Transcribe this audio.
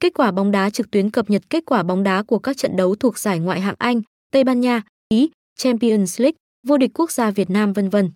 kết quả bóng đá trực tuyến cập nhật kết quả bóng đá của các trận đấu thuộc giải ngoại hạng Anh, Tây Ban Nha, Ý, Champions League, vô địch quốc gia Việt Nam vân vân.